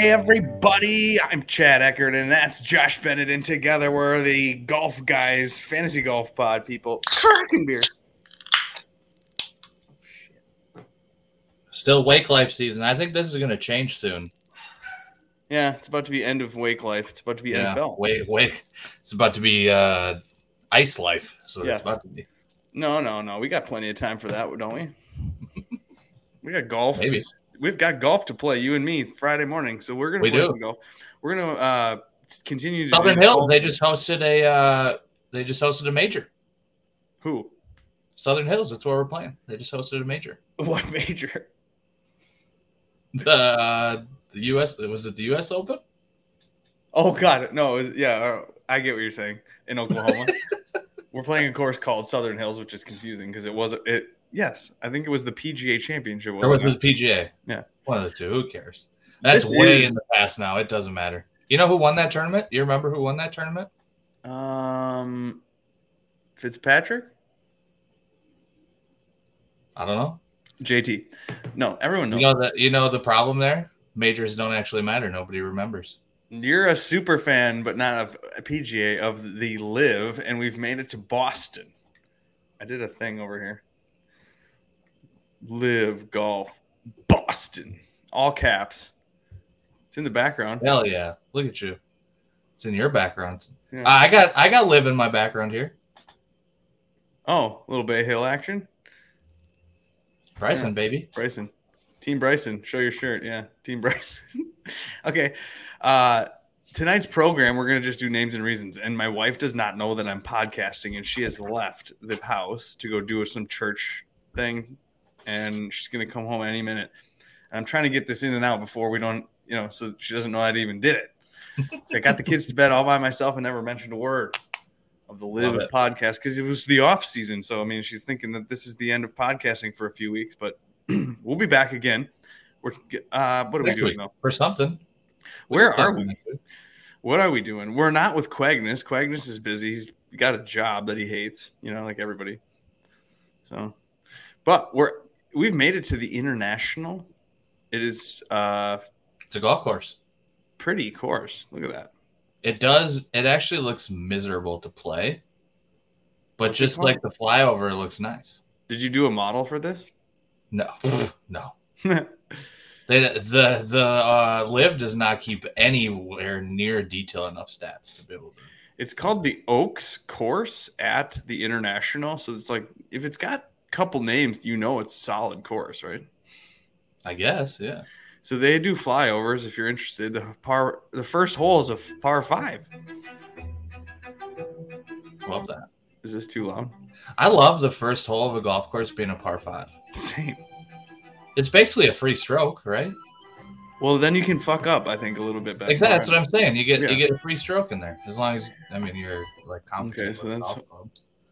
Hey, everybody. I'm Chad Eckert, and that's Josh Bennett. And together we're the Golf Guys Fantasy Golf Pod people. Cracking beer. Still wake life season. I think this is going to change soon. Yeah, it's about to be end of wake life. It's about to be Yeah, NFL. wake, wake. It's about to be uh, ice life. So Yeah. it's about to be. No, no, no. We got plenty of time for that, don't we? we got golf. Maybe. We've got golf to play, you and me, Friday morning. So we're gonna We play do. some golf. We're gonna uh continue to Southern Hills. They just hosted a. Uh, they just hosted a major. who? Southern Hills. That's where we're playing. They just hosted a major. What major? The uh, the U.S. Was it the U.S. Open? Oh God, no, it was- yeah, uh, I get what you're saying. In Oklahoma, we're playing a course called Southern Hills, which is confusing because it was it. Yes, I think it was the PGA Championship. Or was it the PGA? Yeah. One of the two. Who cares? That's This way is- in the past now. It doesn't matter. You know who won that tournament? You remember who won that tournament? Um, Fitzpatrick, I don't know. JT. No, everyone knows. You know that. You know the problem there. Majors don't actually matter. Nobody remembers. You're a super fan, but not of a PGA of the LIV, and we've made it to Boston. I did a thing over here. LIV golf, Boston, all caps. It's in the background. Hell yeah! Look at you. It's in your background. Yeah. I got I got LIV in my background here. Oh, little Bay Hill action. Bryson, Yeah. baby. Bryson. Team Bryson. Show your shirt. Yeah. Team Bryson. okay. Uh tonight's program, we're gonna just do names and reasons. And my wife does not know that I'm podcasting, and she has left the house to go do some church thing. And she's gonna come home any minute. And I'm trying to get this in and out before we don't, you know, so she doesn't know I even did it. So I got the kids to bed all by myself and never mentioned a word of the LIV podcast because it was the off season. So I mean, she's thinking that this is the end of podcasting for a few weeks, but we'll be back again. We're uh, what are Next we doing though? For something. Where are we? What are we doing? We're not with Quagnus. Quagnus is busy. He's got a job that he hates, you know, like everybody. So, but we're we've made it to the international. It is uh It's a golf course. pretty course. Look at that. It does. It actually looks miserable to play, but What's just like the flyover, it looks nice. Did you do a model for this? No, no. They, the the uh, LIV does not keep anywhere near detail enough stats to be able to. It's called the Oaks course at the International. So it's like if it's got couple names, you know it's solid course, right? I guess, yeah. So they do flyovers if you're interested. The par the first hole is a par five. Love that. Is this too loud? I love the first hole of a golf course being a par five. Same. It's basically a free stroke, right? Well, then you can fuck up. I think a little bit better. Exactly. That's what I'm saying. You get Yeah. you get a free stroke in there as long as I mean you're like competent so that's-.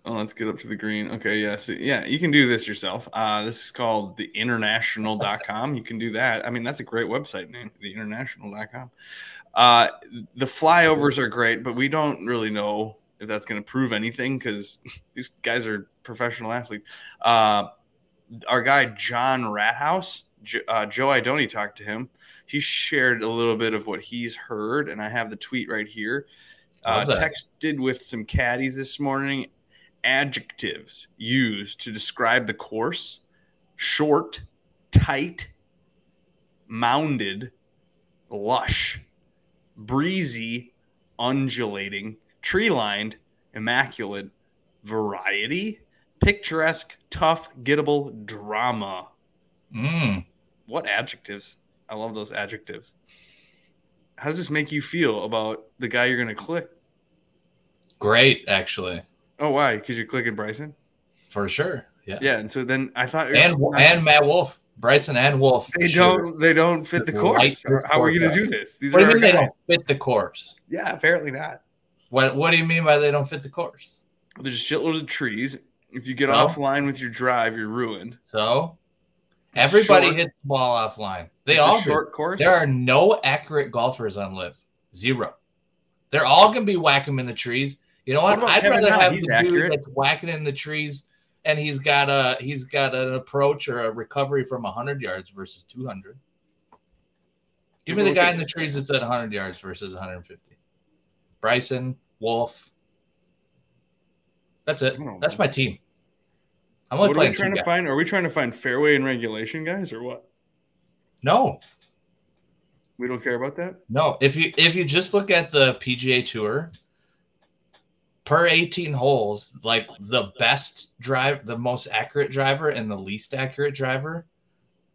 Oh, let's get up to the green. Okay, yeah, so, yeah, you can do this yourself. Uh, this is called the international.com. You can do that. I mean, that's a great website name, the international.com. Uh, the flyovers are great, but we don't really know if that's going to prove anything because these guys are professional athletes. Uh, our guy, John Rathouse, J- uh, Joe Idoni talked to him. He shared a little bit of what he's heard, and I have the tweet right here. Uh, texted with some caddies this morning adjectives used to describe the course short, tight, mounded, lush, breezy, undulating, tree lined, immaculate, variety, picturesque, tough, gettable, drama. Mm. What adjectives? I love those adjectives. How does this make you feel about the guy you're going to click? Great, actually, Oh, why? Because you're clicking Bryson? for sure. Yeah. Yeah, and so then I thought And and Matt Wolff, Bryson and Wolff. they Sure. don't they don't fit the course. How are we going to do this? These What do are you mean they guys. don't fit the course? Yeah, apparently not. What What do you mean by they don't fit the course? There's shitloads of trees. If you get So? offline with your drive, you're ruined. So everybody Short. hits the ball offline. They It's all a do. short course. There are no accurate golfers on LIV. Zero. They're all gonna be whacking them in the trees. You know What what? I'd Kevin rather have He's the accurate. dude that's whacking in the trees and he's got a he's got an approach or a recovery from hundred yards versus two hundred. Give me the guy in the trees that's at 100 yards versus 150. Bryson, Wolff. That's it. Oh, that's my team. I'm only what playing are we trying to guys. find? Are we trying to find fairway and regulation guys or what? No. We don't care about that? No. If you if you just look at the PGA tour, per 18 holes, like the best drive, the most accurate driver and the least accurate driver,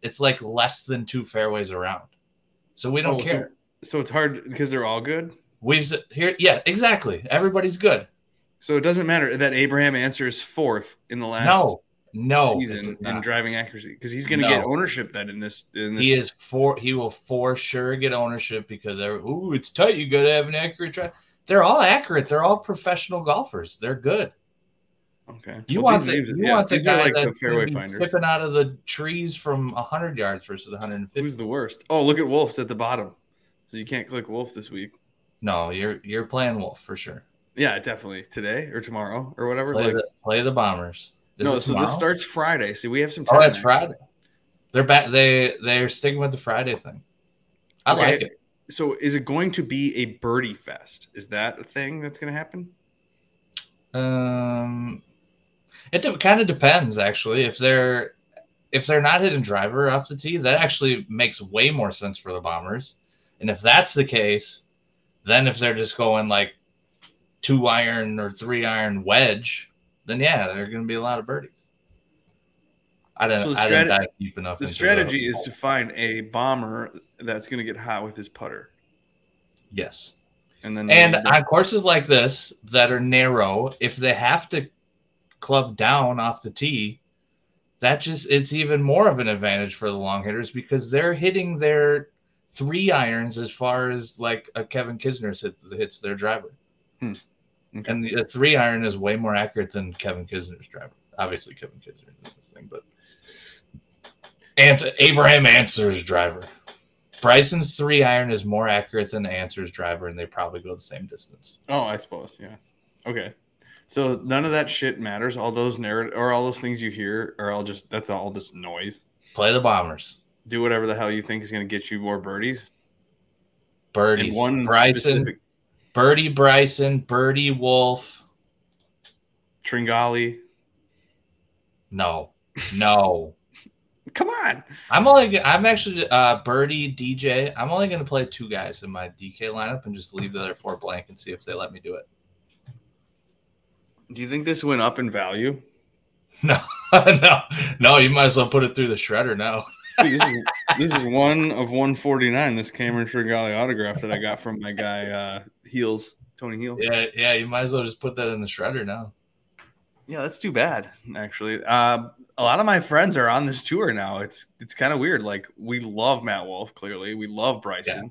it's like less than two fairways around. So we don't oh, care. So, so, it's hard because they're all good. We've here, yeah, exactly. Everybody's good. So it doesn't matter that Abraham Ancer's fourth in the last no, no season in driving accuracy because he's going to no. get ownership then in this, in this. He is for he will for sure get ownership because oh it's tight. You got to have an accurate drive. They're all accurate. They're all professional golfers. They're good. Okay. You well, want the you yeah, want the guy like that's the fairway finders. tipping out of the trees from hundred yards versus 150. Who's the worst? Oh, look at Wolff's at the bottom. So you can't click Wolff this week. No, you're you're playing Wolff for sure. Yeah, definitely today or tomorrow or whatever. Play, like, the, play the Bombers. Is no, so this starts Friday. See, we have some oh, time. Oh, it's Friday. They're back. They they're sticking with the Friday thing. I okay. like it. So, is it going to be a birdie fest? Is that a thing that's going to happen? Um, it de- kind of depends, actually. If they're if they're not hitting driver off the tee, that actually makes way more sense for the Bombers. And if that's the case, then if they're just going like two iron or three iron wedge, then yeah, there are going to be a lot of birdies. I didn't. So I didn't dive deep enough. The strategy is to find a bomber that's going to get hot with his putter. Yes, and then and on courses like this that are narrow, if they have to club down off the tee, that just it's even more of an advantage for the long hitters because they're hitting their three irons as far as like a Kevin Kisner hits, hits their driver. Hmm. Okay. And the, the, three iron is way more accurate than Kevin Kisner's driver. Obviously, Kevin Kisner is this thing, but and Abraham Ancer's driver. Bryson's three iron is more accurate than the Ancer's driver, and they probably go the same distance. Oh, I suppose, yeah. Okay, so none of that shit matters. All those narrative or all those things you hear are all just that's all this noise. Play the bombers. Do whatever the hell you think is going to get you more birdies. Birdies. And one Bryson, specific Birdie Bryson, Birdie Wolf. Tringale. No, no. Come on. I'm only. I'm actually uh, Birdie DJ. I'm only going to play two guys in my DK lineup and just leave the other four blank and see if they let me do it. Do you think this went up in value? No, no, no. You might as well put it through the shredder now this, is, this is one of 149. This Cameron Tringale autograph that I got from my guy uh, Heels, Tony Heel. Yeah, yeah. You might as well just put that in the shredder now. Yeah, that's too bad. Actually, uh, a lot of my friends are on this tour now. It's it's kind of weird. Like we love Matt Wolff, Clearly, we love Bryson. Yeah.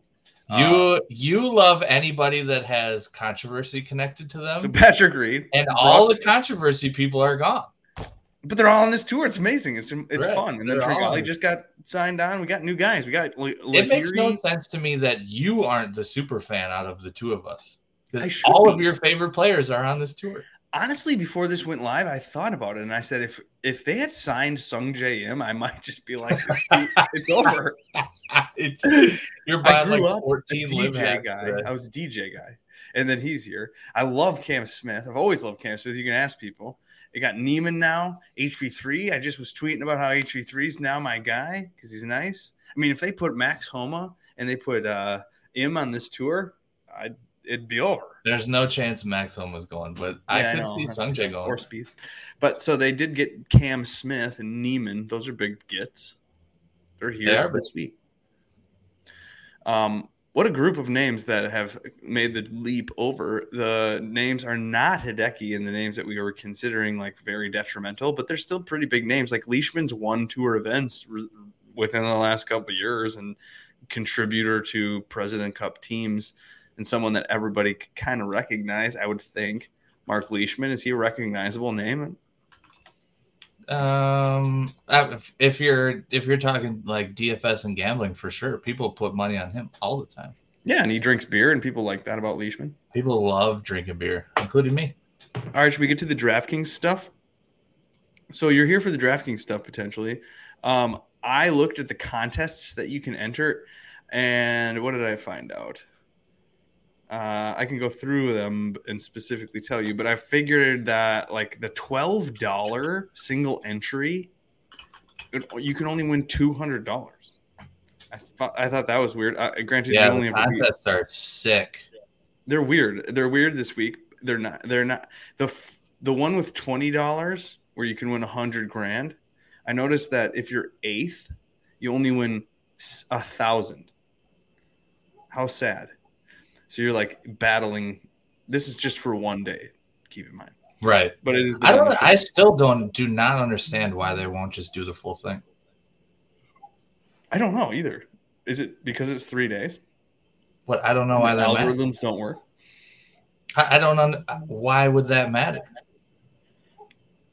You uh, you love anybody that has controversy connected to them. So Patrick Reed and all the controversy people are gone. But they're all on this tour. It's amazing. It's it's right. fun. And then Tringale just got signed on. We got new guys. We got. it makes no sense to me that you aren't the super fan out of the two of us. Because all be. of your favorite players are on this tour. Honestly, before this went live, I thought about it and I said, if if they had signed Sungjae Im, I might just be like, it's, over. You're buying like 14 a DJ guy. Right? I was a DJ guy, and then he's here. I love Cam Smith. I've always loved Cam Smith. You can ask people. They got Niemann now, HV3. I just was tweeting about how HV3 is now my guy because he's nice. I mean, if they put Max Homa and they put uh, Im on this tour, I'd, it'd be over. There's no chance Max Homa's going, but yeah, I could I see Sungjae going. Or Speed. But so they did get Cam Smith and Niemann. Those are big gets. They're here they are this week. Um, what a group of names that have made the leap over. The names are not Hideki and the names that we were considering like very detrimental, but they're still pretty big names. Like Leishman's won tour events re- within the last couple years and contributor to President Cup teams and someone that everybody could kind of recognize. I would think Mark Leishman is he a recognizable name? Um, if you're if you're talking like DFS and gambling for sure, people put money on him all the time. Yeah, and he drinks beer, and people like that about Leishman. People love drinking beer, including me. All right, should we get to the DraftKings stuff? So you're here for the DraftKings stuff potentially. Um, I looked at the contests that you can enter, And what did I find out? Uh, I can go through them and specifically tell you, but I figured that like the twelve dollar single entry, you can only win two hundred dollars. I thought I thought that was weird. Uh, granted, yeah, you only the contests are sick. They're weird. They're weird this week. They're not. They're not the the one with twenty dollars where you can win a hundred grand. I noticed that if you're eighth, you only win a thousand. How sad. So you're like battling. This is just for one day. Keep in mind. Right. But it is. I don't. I still don't. Do not understand why they won't just do the full thing. I don't know either. Is it because it's three days? But I don't know why algorithms don't work. I, I don't know. Why would that matter?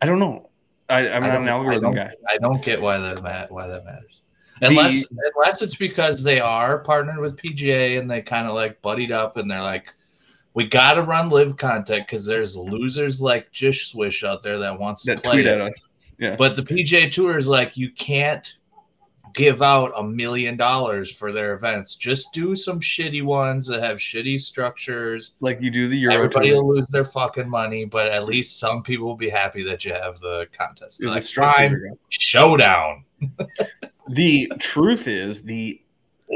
I don't know. I, am not an algorithm I guy. I don't get why that why that matters. Unless the, unless it's because they are partnered with PGA and they kind of like buddied up and they're like, we got to run live content because there's losers like Jish Swish out there that wants to play tweet it. at us. Yeah. But the PGA Tour is like, you can't give out a million dollars for their events. Just do some shitty ones that have shitty structures. Like you do the Euro. Everybody tour. will lose their fucking money, but at least some people will be happy that you have the contest. Yeah, like, the fine, showdown. the truth is the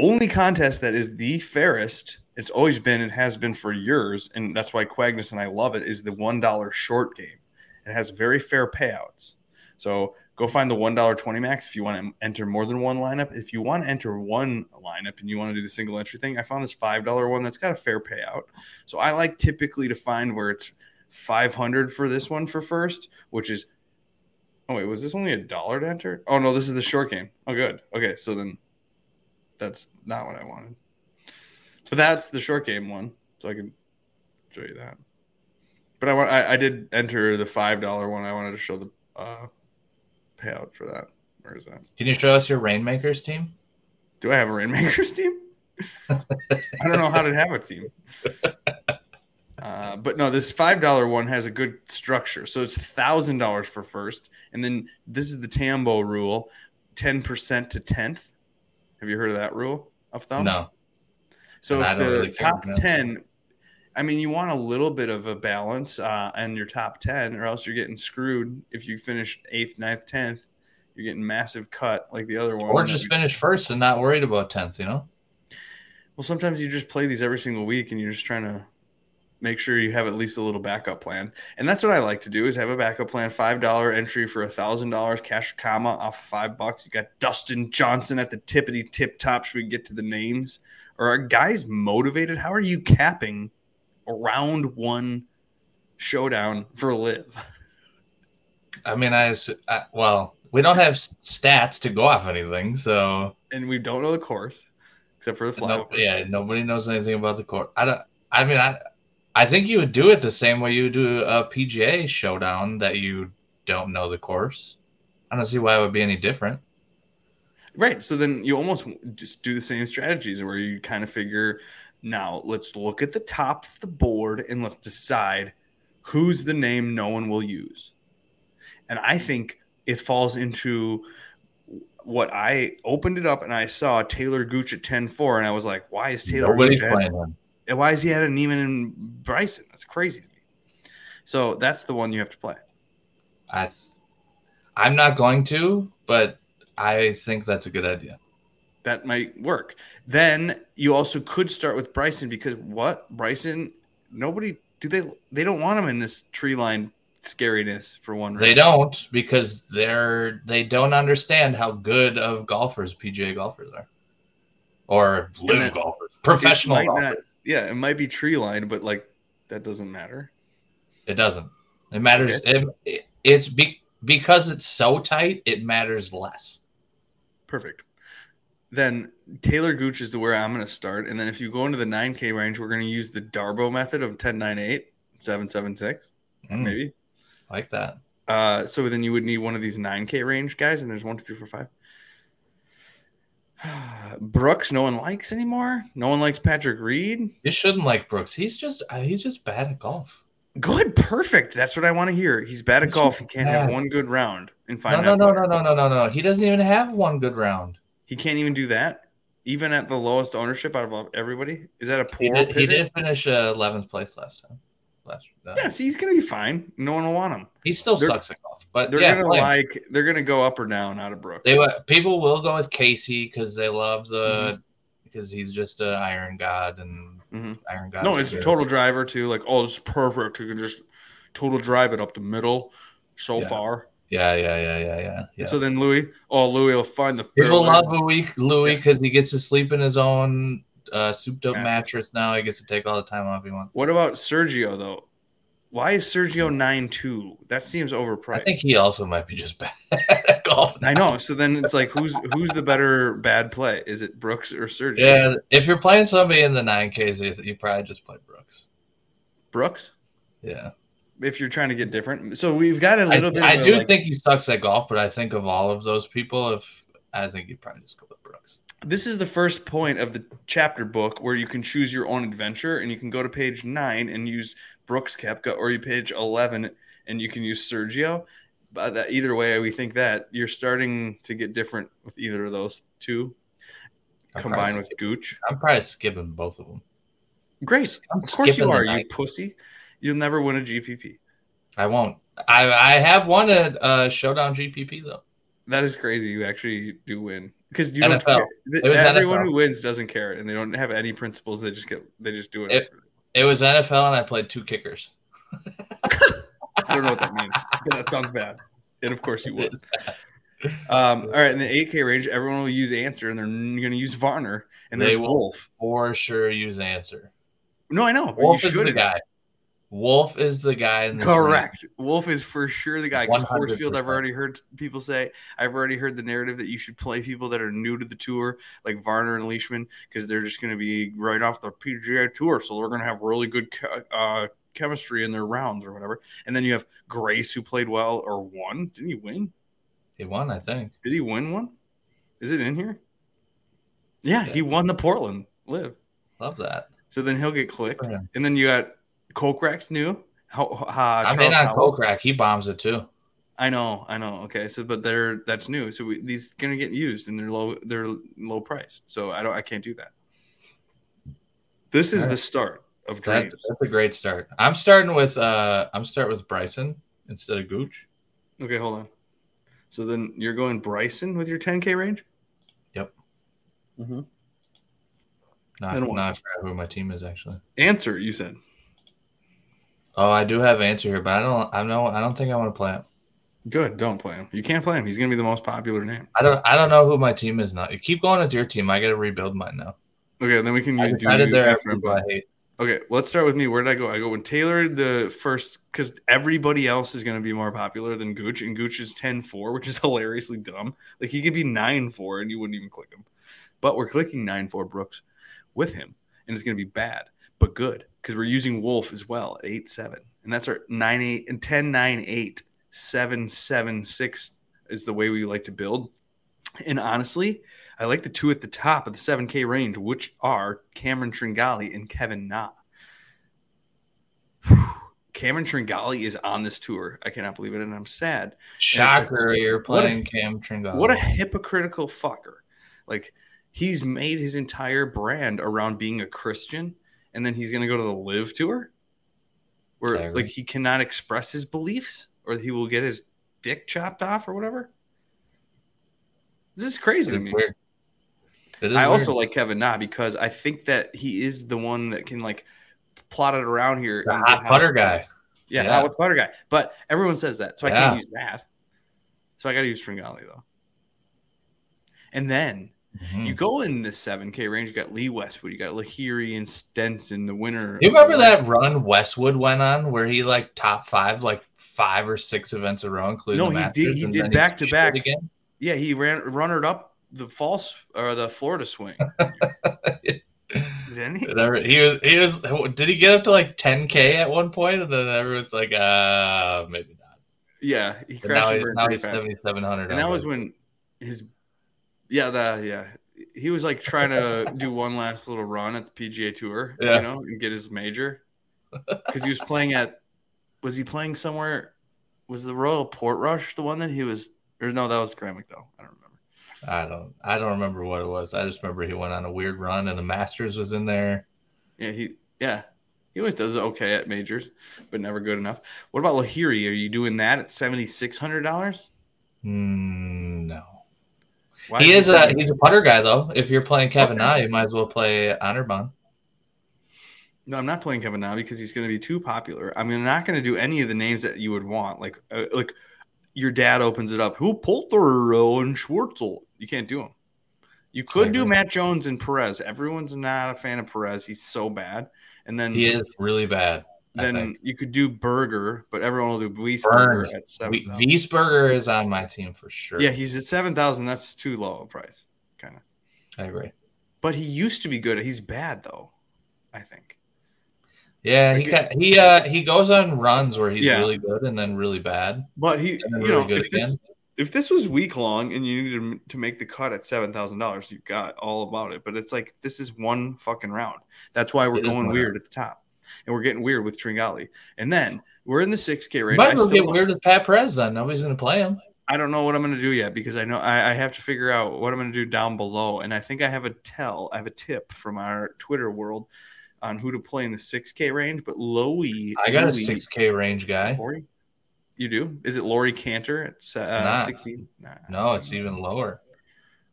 only contest that is the fairest it's always been and has been for years and that's why quagness and i love it is the one dollar short game. It has very fair payouts. So go find the one dollar 20 max if you want to enter more than one lineup. If you want to enter one lineup and you want to do the single entry thing i found this five dollar one that's got a fair payout. So i like typically to find where it's 500 for this one for first which is Oh wait, was this only a dollar to enter? Oh no, this is the short game. Oh good. Okay, so then that's not what I wanted. But that's the short game one, so I can show you that. But I want I, I did enter the five dollar one. I wanted to show the uh, payout for that. Where is that? Can you show us your Rainmakers team? Do I have a Rainmakers team? I don't know how to have a team. Uh, but no, this five dollar one has a good structure. So it's thousand dollars for first, and then this is the Tambo rule: ten percent to tenth. Have you heard of that rule of thumb? No. So if the really top ten, I mean, you want a little bit of a balance uh, your top ten, or else you're getting screwed. If you finish eighth, ninth, tenth, you're getting massive cut like the other one. Or just finish first and not worried about tenth. You know. Well, sometimes you just play these every single week, and you're just trying to make sure you have at least a little backup plan. And that's what I like to do is have a backup plan. Five dollar entry for a thousand dollars cash comma off of five bucks. You got Dustin Johnson at the tippity tip top. Should we get to the names? Or are guys motivated? How are you capping round one showdown for LIV? I mean, I, I well, we don't have stats to go off anything, so and we don't know the course except for the fly. No, yeah, nobody knows anything about the course. I don't. I mean, I I think you would do it the same way you do a PGA showdown that you don't know the course. I don't see why it would be any different. Right. So then you almost just do the same strategies where you kind of figure now let's look at the top of the board and let's decide who's the name no one will use. And I think it falls into what I opened it up and I saw Taylor Gooch at 10 4, and I was like, why is Taylor Nobody's Gooch playing him? Why is he at an even and Bryson? That's crazy to me. So that's the one you have to play. I, I'm not going to, but I think that's a good idea. That might work. Then you also could start with Bryson because what Bryson? Nobody do they they don't want him in this tree line scariness for one. Reason. They don't because they're they don't understand how good of golfers PGA golfers are, or LIV golfers, professional golfers. Not, yeah, it might be tree lined, but like that doesn't matter. It doesn't. It matters. Okay. It, it's be, because it's so tight. It matters less. Perfect. Then Taylor Gooch is the where I'm going to start, and then if you go into the 9K range, we're going to use the Darbo method of 1098 776, mm, maybe. Like that. Uh, so then you would need one of these 9K range guys, and there's one, two, three, four, five. Brooks, no one likes anymore. No one likes Patrick Reed. You shouldn't like Brooks. He's just uh, he's just bad at golf. Good, perfect. That's what I want to hear. He's bad at he's golf. He can't bad. have one good round and find. No, no, no, no, no, no, no, no. He doesn't even have one good round. He can't even do that. even at the lowest ownership out of everybody? Is that a poor? He did, he did finish uh, eleventh uh, place last time. Last, yeah, so he's gonna be fine. No one will want him. He still they're, sucks at golf, but they're yeah, gonna like they're gonna go up or down out of Brook. They people will go with Casey because they love the because mm-hmm. he's just an iron god and mm-hmm. iron god. No, it's a total driver too. Like oh, it's perfect. You can just total drive it up the middle so yeah. far. Yeah, yeah, yeah, yeah, yeah. yeah. So then Louis, oh Louis will find the people love Louis Louis because he gets to sleep in his own uh, souped up mattress. Now he gets to take all the time off he wants. What about Sergio though? Why is Sergio nine two? That seems overpriced. I think he also might be just bad at golf. I know. So then it's like, who's who's the better bad play? Is it Brooks or Sergio? Yeah, if you're playing somebody in the nine Ks, you probably just play Brooks. Brooks. Yeah if you're trying to get different. So we've got a little I, bit. I do like, think he sucks at golf, but I think of all of those people, if I think you'd probably just go with Brooks. This is the first point of the chapter book where you can choose your own adventure, and you can go to page nine and use Brooks Koepka, or you page eleven and you can use Sergio. But that either way, we think that you're starting to get different with either of those 2 I'm combined with Gooch. I'm probably skipping both of them. Great, I'm of course you are, you pussy. You'll never win a GPP. I won't. I I have won a, a showdown GPP though. That is crazy. You actually do win because you NFL. don't. Care. Everyone NFL. who wins doesn't care, and they don't have any principles. They just get. They just do it. It, it was NFL, and I played two kickers. I don't know what that means. that sounds bad. And of course you would. Um, all right, in the 8K range, everyone will use Ancer, and they're going to use Varner, and they there's Wolff. For sure, use Ancer. No, I know. Wolff is the guy. Wolff is the guy. In the Correct. League. Wolff is for sure the guy. Because Horsfield, I've already heard people say. I've already heard the narrative that you should play people that are new to the tour, like Varner and Leishman, because they're just going to be right off the PGA Tour, so they're going to have really good uh, chemistry in their rounds or whatever. And then you have Grace, who played well or won. Didn't he win? He won, I think. Did he win one? Is it in here? Yeah, yeah. he won the Portland LIV. Love that. So then he'll get clicked, and then you got Kokrak's new. Uh, I mean, not Kokrak. He bombs it too. I know, I know. Okay, so but they're that's new. So we, these gonna get used and they're low. They're low priced. So I don't. I can't do that. This is right. the start of dreams. That's, that's, a great start. I'm starting with. uh I'm starting with Bryson instead of Gooch. Okay, hold on. So then you're going Bryson with your 10k range. Yep. Mm-hmm. Not, not I forgot who my team is actually. Ancer, you said. Oh, I do have an Ancer here, but I don't. I know. I don't think I want to play him. Good. Don't play him. You can't play him. He's going to be the most popular name. I don't. I don't know who my team is now. You keep going with your team. I got to rebuild mine now. Okay, then we can. I decided there after I hate. Okay, let's start with me. Where did I go? I go when Taylor the first because everybody else is going to be more popular than Gooch, and Gooch is 10-4, which is hilariously dumb. Like he could be 9-4 and you wouldn't even click him. But we're clicking 9-4 Brooks with him, and it's going to be bad but good because we're using Wolff as well at 8 7. And that's our 9 8 and 10 9 8 7 7 6 is the way we like to build. And honestly, I like the two at the top of the 7K range, which are Cameron Tringale and Kevin Na. Cameron Tringale is on this tour. I cannot believe it, and I'm sad. Shocker, you're playing a, Cam Tringale. What a hypocritical fucker. Like, he's made his entire brand around being a Christian and then he's going to go to the LIV tour where like he cannot express his beliefs or he will get his dick chopped off or whatever. This is crazy to me. I weird. also like Kevin Na because I think that he is the one that can like plot it around here. The hot putter guy. Yeah, yeah. hot with putter guy. But everyone says that, so I can't use that. So I got to use Tringale though. And then Mm-hmm. You go in the 7K range, you got Lee Westwood, you got Lahiri and Stenson, the winner. You remember that run Westwood went on where he like top five, like five or six events in a row, including no, he did. He did back to back again. Yeah, he ran runnered up the false or the Florida swing. Didn't he? he was. He was. Did he get up to like 10k at one point, and then everyone's like, uh, maybe not. Yeah, he crashed. Now, now he's 7700. And that was when his yeah, the yeah. He was like trying to do one last little run at the PGA Tour, yeah. you know, and get his major. Because he was playing at, was he playing somewhere? Was the Royal Portrush the one that he was, or no, that was Graham McDowell. I don't remember. I don't I don't remember what it was. I just remember he went on a weird run and the Masters was in there. Yeah, he yeah. He always does okay at majors, but never good enough. What about Lahiri? Are you doing that at seventy six hundred dollars? Mm, no. Why he is a he's a putter guy though. If you're playing Kevin. Na, you might as well play Anirban. No, I'm not playing Kevin Na because he's going to be too popular. I'm not going to do any of the names that you would want. Like uh, like your dad opens it up. Who Poulter and Schwartzel? You can't do them. You could do Matt Jones and Perez. Everyone's not a fan of Perez. He's so bad. And then he is really bad. Then you could do Berger, but everyone will do Wiesberger at seven. Wiesberger is on my team for sure. Yeah, he's at seven thousand. That's too low a price, kind of. I agree. But he used to be good. He's bad though. I think. Yeah, he he uh he goes on runs where he's yeah. really good and then really bad. But he, you really know, if this, if this, was week long and you needed to make the cut at seven thousand dollars, you got all about it. But it's like this is one fucking round. That's why we're it going weird round. at the top and we're getting weird with Tringale. And then we're in the 6K range. Might well get weird with Pat Perez then. Nobody's going to play him. I don't know what I'm going to do yet because I know I, I have to figure out what I'm going to do down below. And I think I have a tell, I have a tip from our Twitter world on who to play in the 6K range. But Lowy, I got Louis, a 6K range guy. Lori? You do? Is it Laurie Canter at uh, 16? Nah, no, it's even lower.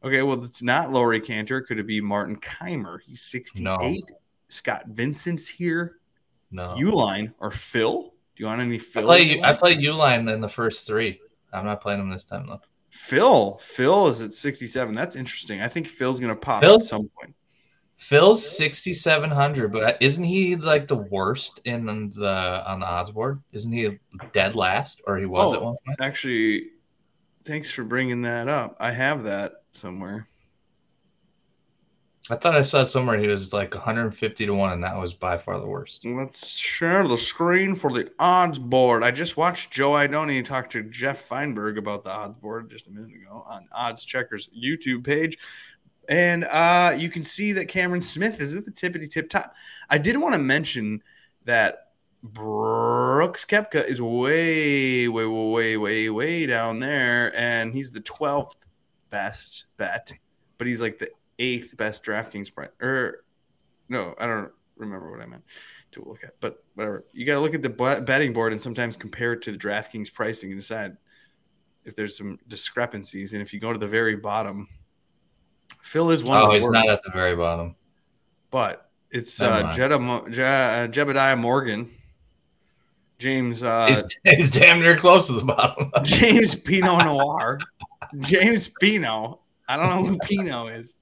Okay, well, it's not Laurie Canter. Could it be Martin Kaymer? He's 68. No. Scott Vincent's here. No. Uline or Phil? Do you want any Phil? I play, I play Uline in the first three. I'm not playing him this time though. Phil. Phil is at 67. That's interesting. I think Phil's going to pop Phil, at some point. Phil's 6700, but isn't he like the worst in the on the odds board? Isn't he dead last or he was oh, at one point? Actually, thanks for bringing that up. I have that somewhere. I thought I saw somewhere he was like 150 to 1, and that was by far the worst. Let's share the screen for the odds board. I just watched Joe Idoni talk to Jeff Feinberg about the odds board just a minute ago on Odds Checkers YouTube page. And uh, you can see that Cameron Smith is at the tippity tip top. I did want to mention that Brooks Koepka is way, way, way, way, way down there, and he's the 12th best bet, but he's like the eighth best DraftKings price. Or no, I don't remember what I meant to look at, but whatever. You got to look at the betting board and sometimes compare it to the DraftKings pricing and decide if there's some discrepancies. And if you go to the very bottom, Phil is one. Oh, he's worst, not at the very bottom, but it's uh, Jeddah, Je- uh, Jebediah Morgan. James, uh, he's, he's, damn near close to the bottom. James Pinot Noir, James Pinot. I don't know who Pinot is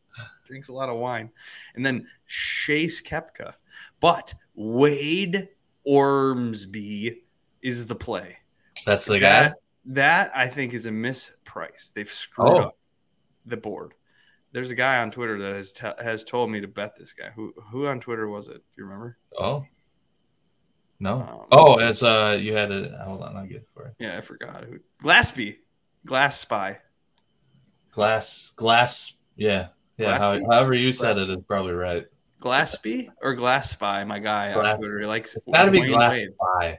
drinks a lot of wine. And then Chase Koepka. But Wade Ormsby is the play. That's the that, guy? That I think is a misprice. They've screwed oh. up the board. There's a guy on Twitter that has t- has told me to bet this guy. Who who on Twitter was it? Do you remember? Oh. No. Um, oh, as uh you had a hold on, I'll get it for it. Yeah, I forgot who Glassby. Glass spy. Glass glass yeah. Yeah, how, however you said it is probably right. Glassby or Glass Spy, my guy on Twitter. He likes it's gotta be Glass Wade.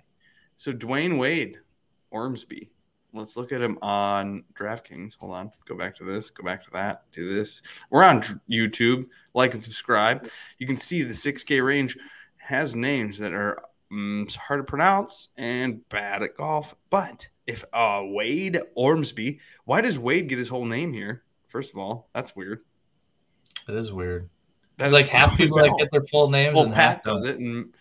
So Dwyane Wade, Ormsby. Let's look at him on DraftKings. Hold on. Go back to this. Go back to that. Do this. We're on YouTube. Like and subscribe. You can see the 6K range has names that are um, hard to pronounce and bad at golf. But if uh, Wade Ormsby, why does Wade get his whole name here? First of all, that's weird. It is weird. That's like half people that get their full names. Well, and Pat does it, and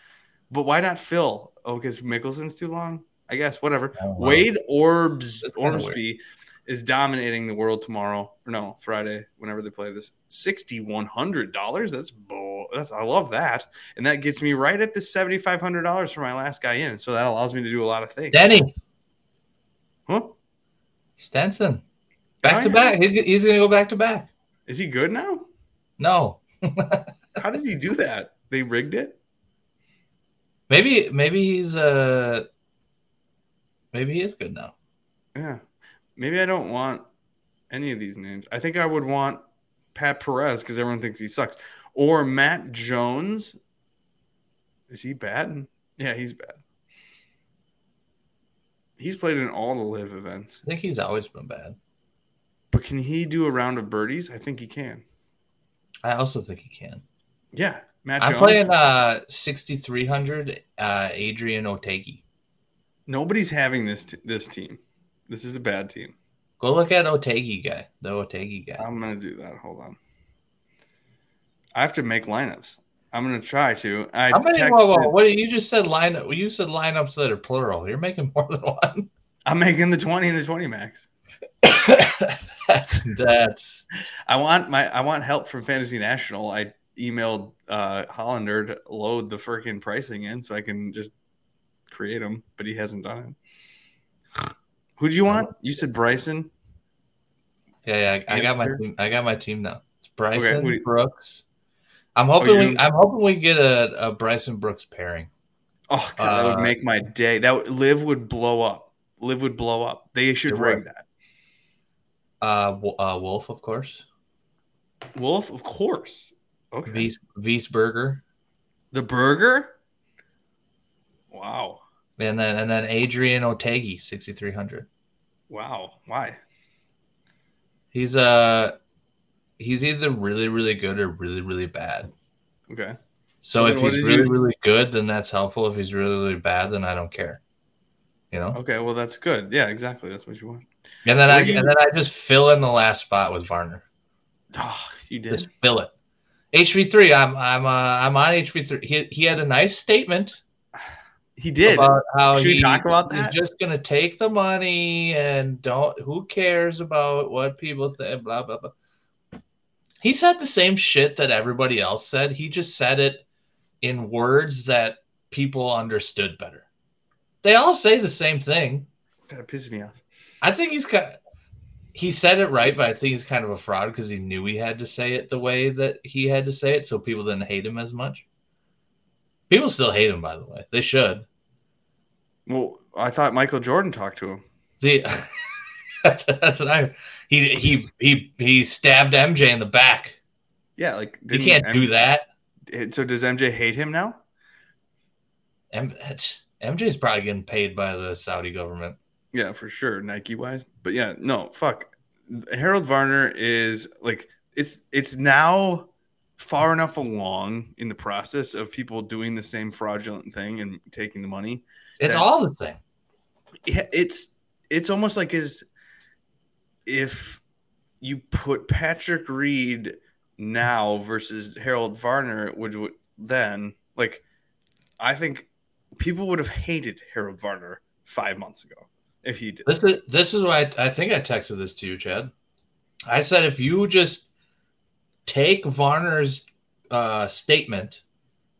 but why not Phil? Oh, because Mickelson's too long. I guess whatever. Wade Orbs Ormsby is dominating the world tomorrow. Or no, Friday, whenever they play this. Sixty one hundred dollars. That's bull. That's I love that, and that gets me right at the seventy five hundred dollars for my last guy in. So that allows me to do a lot of things. Denny. Huh? Stenson. Back to back. He's going to go back to back. Is he good now? No. How did he do that? They rigged it? Maybe maybe he's uh maybe he is good now. Yeah. Maybe I don't want any of these names. I think I would want Pat Perez because everyone thinks he sucks. Or Matt Jones. Is he bad? Yeah, he's bad. He's played in all the LIV events. I think he's always been bad. But can he do a round of birdies? I think he can. I also think he can. Yeah, Matt. I'm Jones. playing uh 6300 uh Adrian Otaegui. Nobody's having this t- this team. This is a bad team. Go look at Otaegui guy, the Otaegui guy. I'm gonna do that. Hold on. I have to make lineups. I'm gonna try to. I How many? Whoa, whoa, what you just said? Lineup. You said lineups that are plural. You're making more than one. I'm making the 20 and the 20 max. that's, that's. I want my. I want help from Fantasy National. I emailed uh, Hollander to load the freaking pricing in so I can just create them, but he hasn't done it. Who do you want? You said Bryson. Yeah, yeah. I, I got my team. I got my team now. It's Bryson okay, Brooks. I'm hoping oh, we. I'm hoping we get a, a Bryson Brooks pairing. Oh god, uh, that would uh, make my day. That would, LIV would blow up. LIV would blow up. They should rig that. Uh, uh, Wolff, of course. Wolff, of course. Okay. Wies, Burger. The burger. Wow. And then and then Adrian Otaegui, sixty three hundred. Wow. Why? He's uh he's either really really good or really really bad. Okay. So well, if he's really you... really good, then that's helpful. If he's really really bad, then I don't care. You know. Okay, well that's good. Yeah, exactly. That's what you want. And then I you... and then I just fill in the last spot with Varner. Oh, you did. Just fill it. HV three. I'm I'm uh, I'm on HV three. He he had a nice statement. He did. About how Should he, talk about that? He's just gonna take the money and don't. Who cares about what people think? Blah blah blah. He said the same shit that everybody else said. He just said it in words that people understood better. They all say the same thing. Of pisses me off. I think he's kind. got. He said it right, but I think he's kind of a fraud because he knew he had to say it the way that he had to say it, so people didn't hate him as much. People still hate him, by the way. They should. Well, I thought Michael Jordan talked to him. See, that's, that's what I. He he he he stabbed MJ in the back. Yeah, like you can't do that. So does MJ hate him now? M- MJ's probably getting paid by the Saudi government. Yeah, for sure, Nike wise. But yeah, no, fuck. Harold Varner is like it's it's now far enough along in the process of people doing the same fraudulent thing and taking the money. It's all the thing. Yeah, it's it's almost like as if you put Patrick Reed now versus Harold Varner would, would then like I think people would have hated Harold Varner five months ago if he did. This is this is why I, I think I texted this to you, Chad. I said if you just take Varner's uh, statement,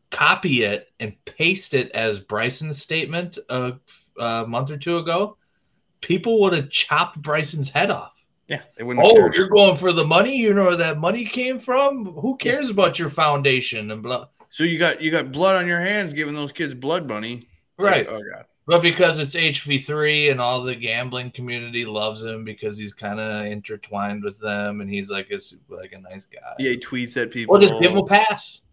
copy it, and paste it as Bryson's statement a, a month or two ago, people would have chopped Bryson's head off. Yeah, they wouldn't. Oh, you're going for the money. You know where that money came from. Who cares yeah. about your foundation and blah? So you got you got blood on your hands giving those kids blood money, right? Like, oh god. But because it's HV3 and all the gambling community loves him because he's kind of intertwined with them and he's like a like a nice guy. Yeah, he tweets at people. Well, just give him a pass.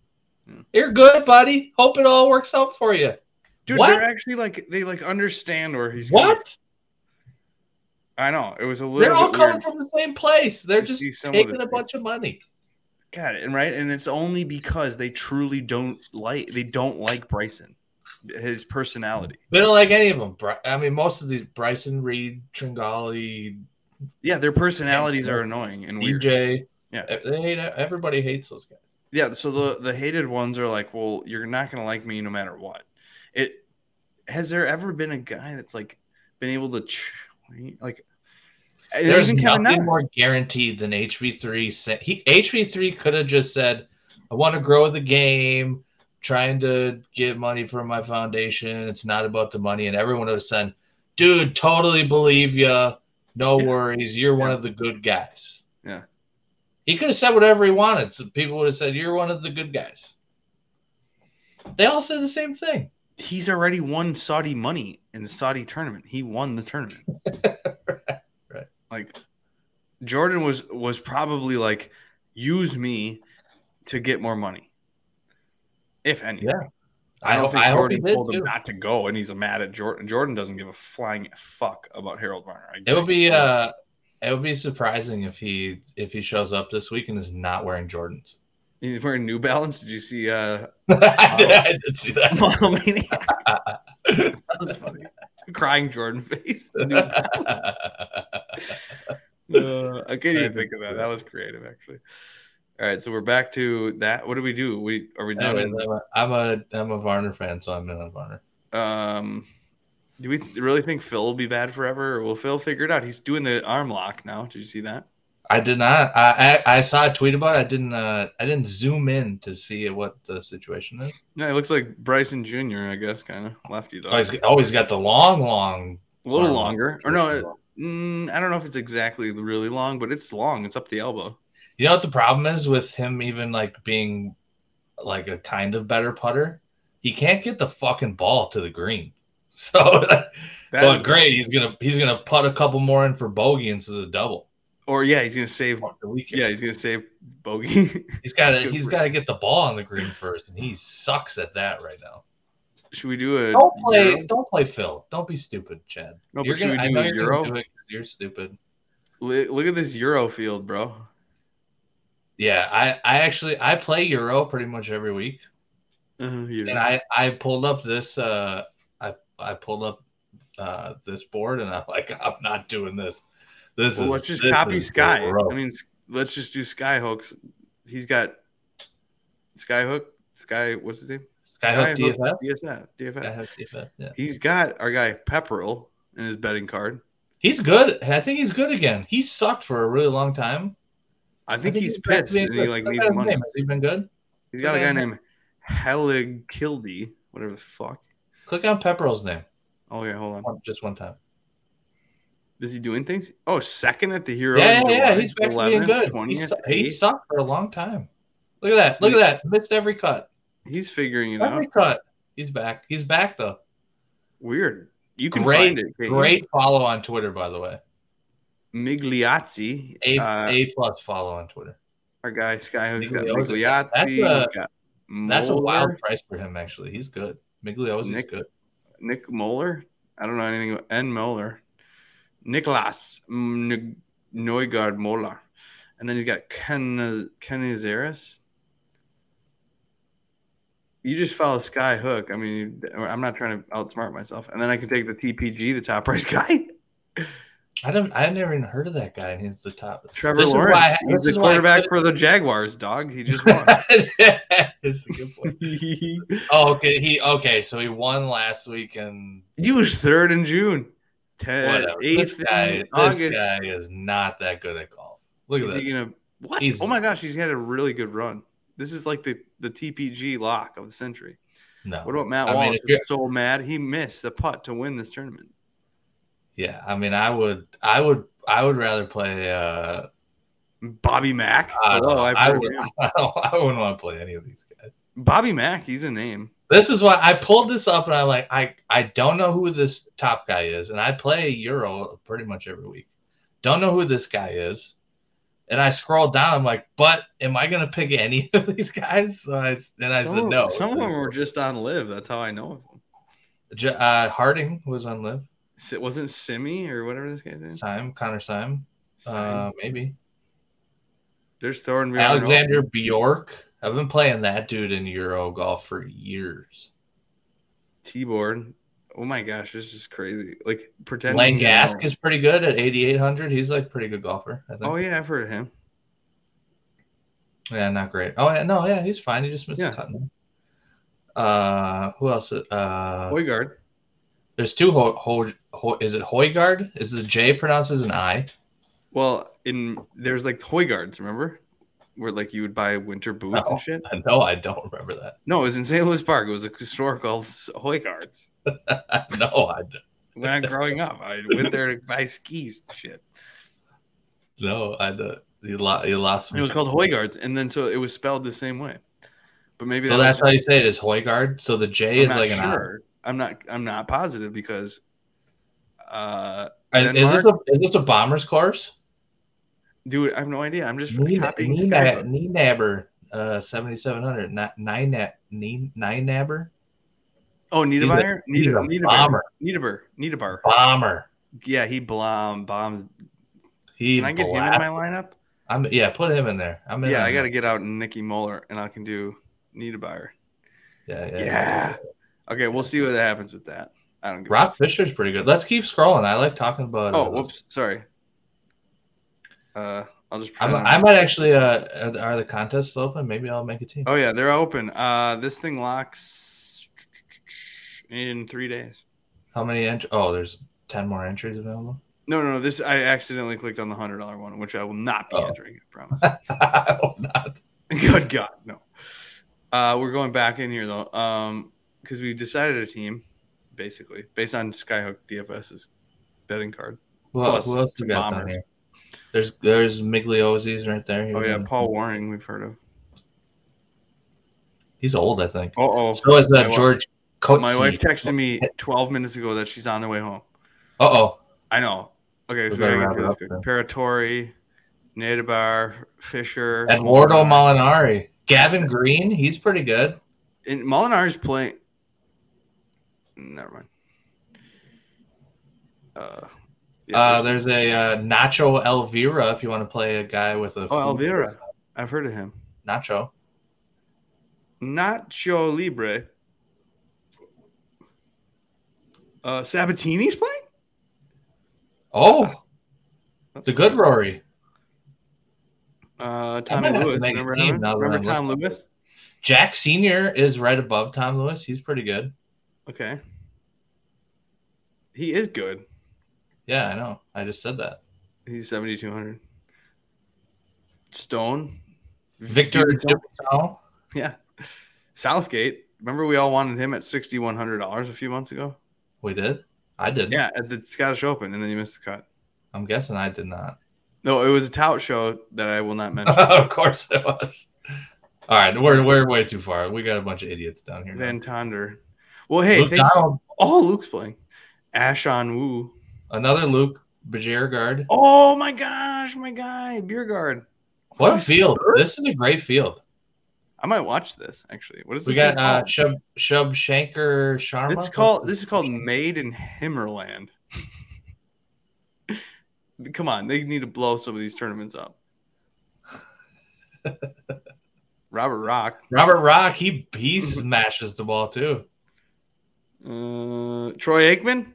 Hmm. You're good, buddy. Hope it all works out for you. Dude, what? they're actually like they like understand where he's what. I know it was a little. They're all coming weird. from the same place. They're just taking a bunch of money. Got it, and right, and it's only because they truly don't like they don't like Bryson, his personality. They don't like any of them. I mean, most of these Bryson Reed, Tringale. Yeah, their personalities are annoying and weird. DJ. Yeah, they hate. Everybody hates those guys. Yeah, so the the hated ones are like, well, you're not gonna like me no matter what. It has there ever been a guy that's like been able to like there's nothing more guaranteed than HV3. He HV3 could have just said, "I want to grow the game, trying to get money from my foundation. It's not about the money." And everyone would have said, "Dude, totally believe you. No yeah. worries. You're yeah. one of the good guys." Yeah. He could have said whatever he wanted. So people would have said, "You're one of the good guys." They all said the same thing. He's already won Saudi money in the Saudi tournament. He won the tournament. Like Jordan was was probably like, use me to get more money, if any. Yeah. I don't I, think I Jordan told him not to go, and he's mad at Jordan. Jordan doesn't give a flying fuck about Harold Varner. It would be uh, It would be surprising if he if he shows up this week and is not wearing Jordans. He's wearing New Balance. Did you see? Uh, I, did, I did see that. Model Maniac. that was funny. Crying Jordan face. Uh, I can't even think of that. That was creative, actually. All right, so we're back to that. What do we do? We are we done? Anyways, I'm, a, I'm a I'm a Varner fan, so I'm in on Varner. Um, do we really think Phil will be bad forever, or will Phil figure it out? He's doing the arm lock now. Did you see that? I did not. I I, I saw a tweet about it. I didn't. Uh, I didn't zoom in to see what the situation is. Yeah, it looks like Bryson Jr. I guess, kind of lefty though. Oh, he's always got the long, long, a little longer. Or no, it, mm, I don't know if it's exactly really long, but it's long. It's up the elbow. You know what the problem is with him? Even like being like a kind of better putter, he can't get the fucking ball to the green. So, but great, he's gonna he's gonna put a couple more in for bogey instead of double. Or yeah, he's gonna save the weekend. Yeah, he's gonna save bogey. he's got to he's got to get the ball on the green first, and he sucks at that right now. Should we do a? Don't play. Euro? Don't play Phil. Don't be stupid, Chad. No, you're but gonna, should we do a Euro? Do you're stupid. Look at this Euro field, bro. Yeah, I I actually I play Euro pretty much every week. Uh. And I I pulled up this uh I I pulled up uh this board and I'm like I'm not doing this. This well, is let's just copy Sky. I mean, let's just do Skyhooks. He's got Skyhook. Sky, what's his name? Skyhook, Skyhook DFF. DFF. DFF. Skyhook DFF. Yeah. He's got our guy Pepperell in his betting card. He's good. I think he's good again. He sucked for a really long time. I think, I think he's, he's pissed and he like needs money. Has he been good? He's got a guy named Helig Kildy, whatever the fuck. Click on Pepperell's name. Oh yeah, hold on. Just one time. Is he doing things? Oh, second at the Hero. Yeah, yeah, yeah. he's actually being good. 20th, he, he sucked for a long time. Look at that. Look at that. Missed every cut. He's figuring it every out. Every cut. He's back. He's back though. Weird. You can great, find it. Great follow on Twitter, by the way. Migliozzi. A, uh, a plus follow on Twitter. Our guy Skyhook's got Migliozzi. That's a, got that's a wild price for him, actually. He's good. Migliozzi's Nick, good. Nick Moeller? I don't know anything about N. Moeller. Niklas Nørgaard Moeller. And then he's got Ken Canizares. You just follow Skyhook. I mean, I'm not trying to outsmart myself. And then I can take the TPG, the top price guy. I don't. I never even heard of that guy, and he's the top. Trevor this Lawrence. I, he's the quarterback for the Jaguars. Dog. He just won. oh, okay. He okay. So he won last week, and he was third in June. 10, this guy, August. This guy is not that good at golf. Look is at he gonna what? He's, oh my gosh, he's had a really good run. This is like the the TPG lock of the century. No. What about Matt Wallace? I mean, so mad he missed the putt to win this tournament. Yeah, I mean, I would, I would, I would rather play uh, Bobby Mack. I, Hello, I, would, I, I wouldn't want to play any of these guys. Bobby Mack, he's a name. This is why I pulled this up, and I'm like, I, I don't know who this top guy is, and I play Euro pretty much every week. Don't know who this guy is, and I scrolled down. I'm like, but am I going to pick any of these guys? So I, and I some said no. Some of them were just on live. That's how I know of them. Uh, Harding was on live. It wasn't Simi or whatever this guy's name. Syme, Connor Syme. Uh, maybe. There's Thorn. Alexander Bjork. I've been playing that dude in Euro golf for years. T-board. Oh my gosh, this is crazy. Like pretending. Lane Gask is pretty good at 8,800. He's like pretty good golfer. Oh yeah, I've heard of him. Yeah, not great. Oh yeah, no, yeah, he's fine. He just missed yeah. a cut. Uh, who else? Uh, Højgaard. There's two. Ho, ho, ho, is it Højgaard? Is the J pronounced as an I? Well, in there's like Højgaards, remember? Where like you would buy winter boots no, and shit. No, I don't remember that. No, it was in St. Louis Park. It was a store called Højgaards. no, I. When I'm growing up, I went there to buy skis shit. No, I did. You, lost, you lost. It was called Højgaards, and then so it was spelled the same way. But maybe so that that's how you say it is Højgaard. So the J I'm is like sure. an I'm not. I'm not positive because. Uh, is this a is this a bomber's course? Dude, I have no idea. I'm just Nina, copying Nina, Nabber, uh, 7700, nine, nine, nine Nabber. Oh, Niedermeyer? Niedermeyer. Bomber. Niederber. Niederbar. Bomber. Yeah, he blom bombed. He Can I get him in my lineup? I'm yeah, put him in there. I'm in yeah, I got to get out Nicky Muller, and I can do Niederbauer. Yeah, yeah, yeah. Okay, we'll see what happens with that. I don't. Rob Fisher's pretty good. Let's keep scrolling. I like talking about. Oh, whoops, sorry. Uh, I'll just. i might actually. Uh, are the contests open? Maybe I'll make a team. Oh yeah, they're open. Uh, this thing locks in three days. How many entries? Oh, there's ten more entries available. No, no, no. This I accidentally clicked on the hundred dollar one, which I will not be oh. entering. I promise. I will not. Good God, no. Uh, we're going back in here though, um, because we decided a team, basically based on Skyhook DFS's betting card. Well, Plus, who else we got down here? There's there's Migliozzi's right there. oh yeah, Paul Waring we've heard of. He's old, I think. Oh, oh. So is that George. Coetzee. My wife texted me 12 minutes ago that she's on the way home. Uh oh. I know. Okay, so Paratore, Fisher, Eduardo Molinari, Gavin Green. He's pretty good. And Molinari's playing. Never mind. Uh, yeah, uh, there's, a uh, Nacho Elvira if you want to play a guy with a. Oh, Elvira. I've heard of him. Nacho. Nacho Libre. Uh, Sabbatini's playing? Oh, the good Rory. Uh, Tommy Lewis. Remember, remember Tom Lewis? Jack Senior is right above Tom Lewis. He's pretty good. Okay. He is good. Yeah, I know. I just said that. He's seventy two hundred. Stone. Victor Yeah. Southgate. Remember we all wanted him at sixty one hundred dollars a few months ago? We did. I did. Yeah, at the Scottish Open, and then you missed the cut. I'm guessing I did not. No, it was a tout show that I will not mention. of course it was. All right, we're we're way too far. We got a bunch of idiots down here. Van Tonder. Well, hey, Luke Donald. Oh, Luke's playing. Ashun Wu. Another Luke Bjerregaard. Oh my gosh, my guy, Bjerregaard. What a field! This is a great field. I might watch this actually. What is this? We got uh, Shub Shub Shankar Sharma. It's called. This is called Made in Himmerland. Come on, they need to blow some of these tournaments up. Robert Rock. Robert Rock. He he smashes the ball too. Uh, Troy Aikman.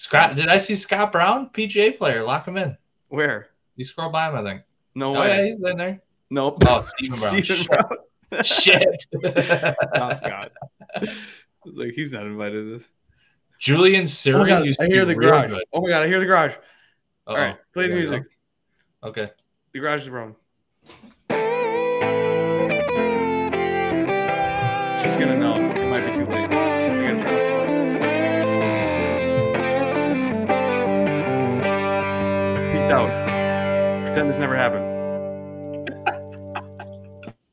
Scott. Did I see Scott Brown? PGA player. Lock him in. Where? You scroll by him, I think. No oh, way. Yeah, he's in there. Nope. Oh, Stephen Brown. Brown. Shit. Oh, not Scott. like, he's not invited to this. Julian Siri. Oh I hear the garage. Good. Oh my god, I hear the garage. Uh-oh. All right, play the music. Okay. The garage is wrong. She's gonna know. Out. Pretend this never happened.